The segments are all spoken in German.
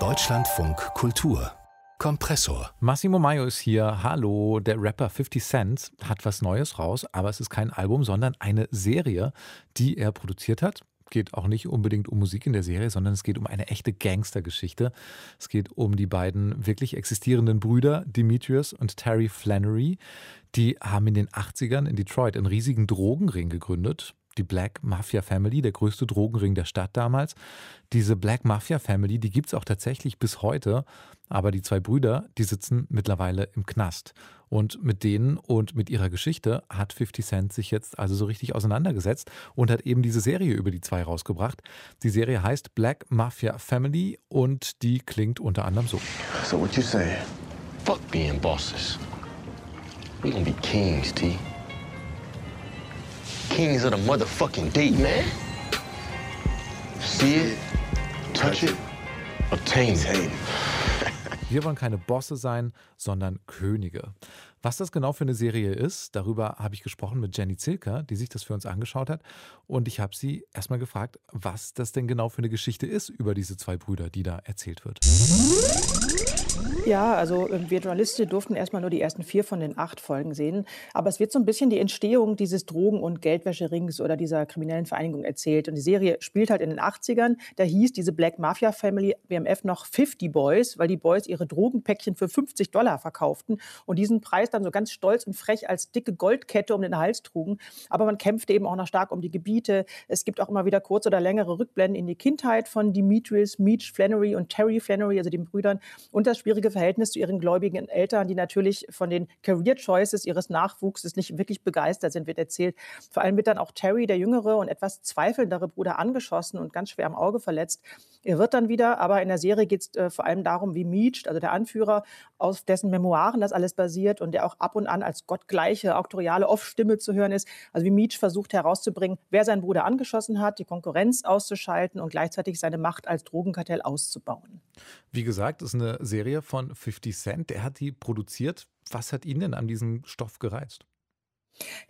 Deutschlandfunk Kultur Kompressor. Massimo Maio ist hier. Hallo, der Rapper 50 Cent hat was Neues raus, aber es ist kein Album, sondern eine Serie, die er produziert hat. Geht auch nicht unbedingt um Musik in der Serie, sondern es geht um eine echte Gangstergeschichte. Es geht um die beiden wirklich existierenden Brüder, Demetrius und Terry Flannery. Die haben in den 80ern in Detroit einen riesigen Drogenring gegründet die Black Mafia Family, der größte Drogenring der Stadt damals. Diese Black Mafia Family, die gibt es auch tatsächlich bis heute. Aber die zwei Brüder, die sitzen mittlerweile im Knast. Und mit denen und mit ihrer Geschichte hat 50 Cent sich jetzt also so richtig auseinandergesetzt und hat eben diese Serie über die zwei rausgebracht. Die Serie heißt Black Mafia Family und die klingt unter anderem so. So what you say? Fuck being bosses. We gonna be kings, T. Kings of the motherfucking deep, man. See it, touch it, obtain it. Wir wollen keine Bosse sein, sondern Könige. Was das genau für eine Serie ist, darüber habe ich gesprochen mit Jenny Zilker, die sich das für uns angeschaut hat. Und ich habe sie erstmal gefragt, was das denn genau für eine Geschichte ist über diese zwei Brüder, die da erzählt wird. Ja, also ähm, wir Journalisten durften erstmal nur die ersten vier von den acht Folgen sehen. Aber es wird so ein bisschen die Entstehung dieses Drogen- und Geldwäscherings oder dieser kriminellen Vereinigung erzählt. Und die Serie spielt halt in den 80ern. Da hieß diese Black Mafia Family BMF noch 50 Boys, weil die Boys ihre Drogenpäckchen für 50 Dollar verkauften und diesen Preis dann so ganz stolz und frech als dicke Goldkette um den Hals trugen. Aber man kämpfte eben auch noch stark um die Gebiete. Es gibt auch immer wieder kurze oder längere Rückblenden in die Kindheit von Demetrius, Meach Flannery und Terry Flannery, also den Brüdern. Und das schwierige Verhältnis zu ihren gläubigen Eltern, die natürlich von den Career Choices ihres Nachwuchses nicht wirklich begeistert sind, wird erzählt. Vor allem wird dann auch Terry, der jüngere und etwas zweifelndere Bruder, angeschossen und ganz schwer am Auge verletzt. Er wird dann wieder, aber in der Serie geht es äh, vor allem darum, wie Meach, also der Anführer, auf dessen Memoiren das alles basiert und der auch ab und an als gottgleiche, auktoriale Off-Stimme zu hören ist. Also wie Meach versucht herauszubringen, wer seinen Bruder angeschossen hat, die Konkurrenz auszuschalten und gleichzeitig seine Macht als Drogenkartell auszubauen. Wie gesagt, ist eine Serie von 50 Cent. Der hat die produziert. Was hat ihn denn an diesem Stoff gereizt?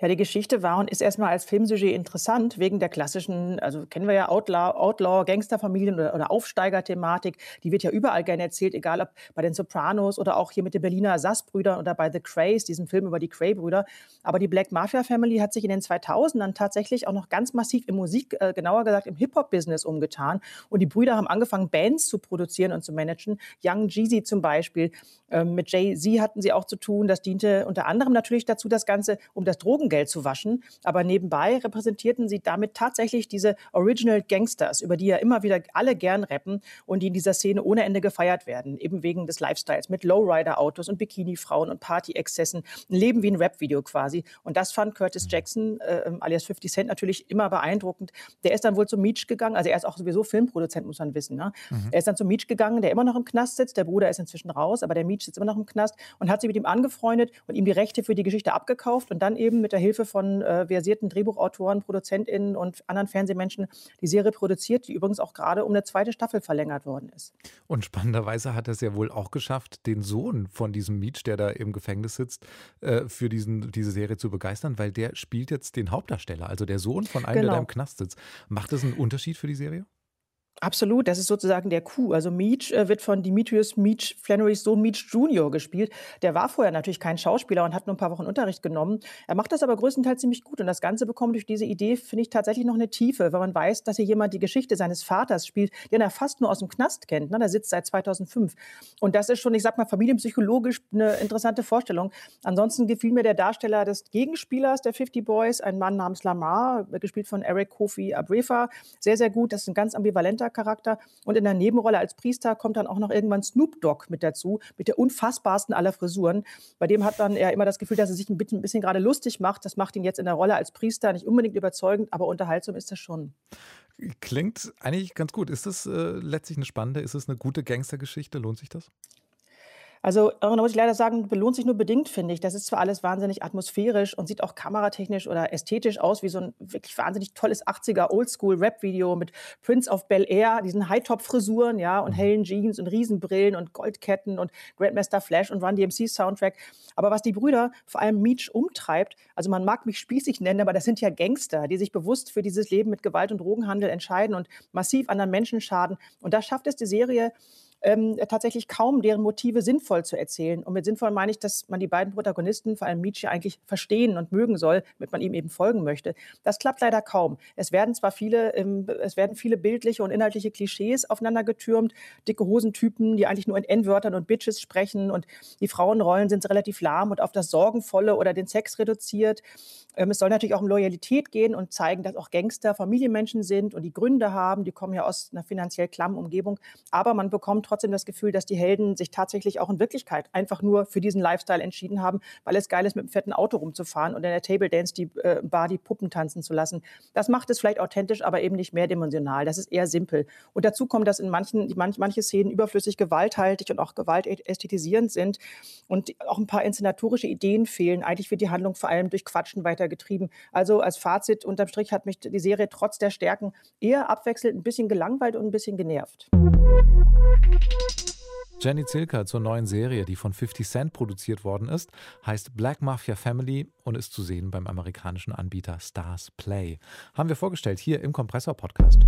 Ja, die Geschichte war und ist erstmal als Filmsujet interessant, wegen der klassischen, also kennen wir ja Outlaw, Outlaw Gangsterfamilien oder, oder Aufsteiger-Thematik. Die wird ja überall gerne erzählt, egal ob bei den Sopranos oder auch hier mit den Berliner Sass-Brüdern oder bei The Crays, diesem Film über die Cray-Brüder. Aber die Black Mafia Family hat sich in den 2000ern tatsächlich auch noch ganz massiv im Musik, äh, genauer gesagt im Hip-Hop-Business umgetan. Und die Brüder haben angefangen, Bands zu produzieren und zu managen. Young Jeezy zum Beispiel. Ähm, mit Jay-Z hatten sie auch zu tun. Das diente unter anderem natürlich dazu, das Ganze um das das Drogengeld zu waschen. Aber nebenbei repräsentierten sie damit tatsächlich diese Original Gangsters, über die ja immer wieder alle gern rappen und die in dieser Szene ohne Ende gefeiert werden, eben wegen des Lifestyles mit Lowrider-Autos und Bikini-Frauen und Party-Exzessen. Ein Leben wie ein Rap-Video quasi. Und das fand Curtis Jackson, äh, alias 50 Cent, natürlich immer beeindruckend. Der ist dann wohl zum Meach gegangen, also er ist auch sowieso Filmproduzent, muss man wissen. Ne? Mhm. Er ist dann zum Meach gegangen, der immer noch im Knast sitzt. Der Bruder ist inzwischen raus, aber der Meach sitzt immer noch im Knast und hat sich mit ihm angefreundet und ihm die Rechte für die Geschichte abgekauft und dann eben mit der Hilfe von äh, versierten Drehbuchautoren, ProduzentInnen und anderen Fernsehmenschen die Serie produziert, die übrigens auch gerade um eine zweite Staffel verlängert worden ist. Und spannenderweise hat er es ja wohl auch geschafft, den Sohn von diesem Meach, der da im Gefängnis sitzt, äh, für diesen, diese Serie zu begeistern, weil der spielt jetzt den Hauptdarsteller, also der Sohn von einem, genau. der da im Knast sitzt. Macht das einen Unterschied für die Serie? Absolut, das ist sozusagen der Coup. Also Meach äh, wird von Demetrius Meach, Flannerys Sohn Meach Jr. gespielt. Der war vorher natürlich kein Schauspieler und hat nur ein paar Wochen Unterricht genommen. Er macht das aber größtenteils ziemlich gut und das Ganze bekommt durch diese Idee, finde ich, tatsächlich noch eine Tiefe, weil man weiß, dass hier jemand die Geschichte seines Vaters spielt, den er fast nur aus dem Knast kennt. Ne? Der sitzt seit 2005. Und das ist schon, ich sag mal, familienpsychologisch eine interessante Vorstellung. Ansonsten gefiel mir der Darsteller des Gegenspielers der 50 Boys, ein Mann namens Lamar, gespielt von Eric Kofi Abrefa, sehr, sehr gut. Das ist ein ganz ambivalenter Charakter. Und in der Nebenrolle als Priester kommt dann auch noch irgendwann Snoop Dogg mit dazu, mit der unfassbarsten aller Frisuren. Bei dem hat dann er immer das Gefühl, dass er sich ein bisschen, ein bisschen gerade lustig macht. Das macht ihn jetzt in der Rolle als Priester nicht unbedingt überzeugend, aber unterhaltsam ist er schon. Klingt eigentlich ganz gut. Ist das äh, letztlich eine spannende, ist es eine gute Gangstergeschichte? Lohnt sich das? Also, da muss ich leider sagen, belohnt sich nur bedingt, finde ich. Das ist zwar alles wahnsinnig atmosphärisch und sieht auch kameratechnisch oder ästhetisch aus wie so ein wirklich wahnsinnig tolles 80er Oldschool-Rap-Video mit Prince of Bel Air, diesen High-Top-Frisuren, ja, und mhm. hellen Jeans und Riesenbrillen und Goldketten und Grandmaster Flash und Run DMC-Soundtrack. Aber was die Brüder, vor allem Meech, umtreibt, also man mag mich spießig nennen, aber das sind ja Gangster, die sich bewusst für dieses Leben mit Gewalt und Drogenhandel entscheiden und massiv anderen Menschen schaden. Und da schafft es die Serie, ähm, tatsächlich kaum deren Motive sinnvoll zu erzählen. Und mit sinnvoll meine ich, dass man die beiden Protagonisten, vor allem Michi, eigentlich verstehen und mögen soll, damit man ihm eben folgen möchte. Das klappt leider kaum. Es werden zwar viele, ähm, es werden viele bildliche und inhaltliche Klischees aufeinander getürmt, dicke Hosentypen, die eigentlich nur in N-Wörtern und Bitches sprechen und die Frauenrollen sind relativ lahm und auf das Sorgenvolle oder den Sex reduziert. Ähm, es soll natürlich auch um Loyalität gehen und zeigen, dass auch Gangster Familienmenschen sind und die Gründe haben. Die kommen ja aus einer finanziell klammen Umgebung. Aber man bekommt trotzdem das Gefühl, dass die Helden sich tatsächlich auch in Wirklichkeit einfach nur für diesen Lifestyle entschieden haben, weil es geil ist, mit einem fetten Auto rumzufahren und in der Table Dance die äh, Bar die Puppen tanzen zu lassen. Das macht es vielleicht authentisch, aber eben nicht mehrdimensional. Das ist eher simpel. Und dazu kommt, dass in manchen, manche Szenen überflüssig gewalthaltig und auch gewaltästhetisierend sind und auch ein paar inszenatorische Ideen fehlen. Eigentlich wird die Handlung vor allem durch Quatschen weiter weitergetrieben. Also als Fazit unterm Strich hat mich die Serie trotz der Stärken eher abwechselnd ein bisschen gelangweilt und ein bisschen genervt. Jenny Zilker zur neuen Serie, die von 50 Cent produziert worden ist, heißt Black Mafia Family und ist zu sehen beim amerikanischen Anbieter Stars Play. Haben wir vorgestellt hier im Kompressor Podcast.